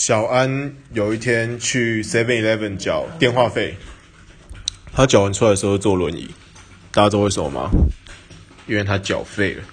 小安有一天去 seven eleven 缴电话费。他缴完出来的时候坐轮椅。大家知道为什么吗？因为他缴费了。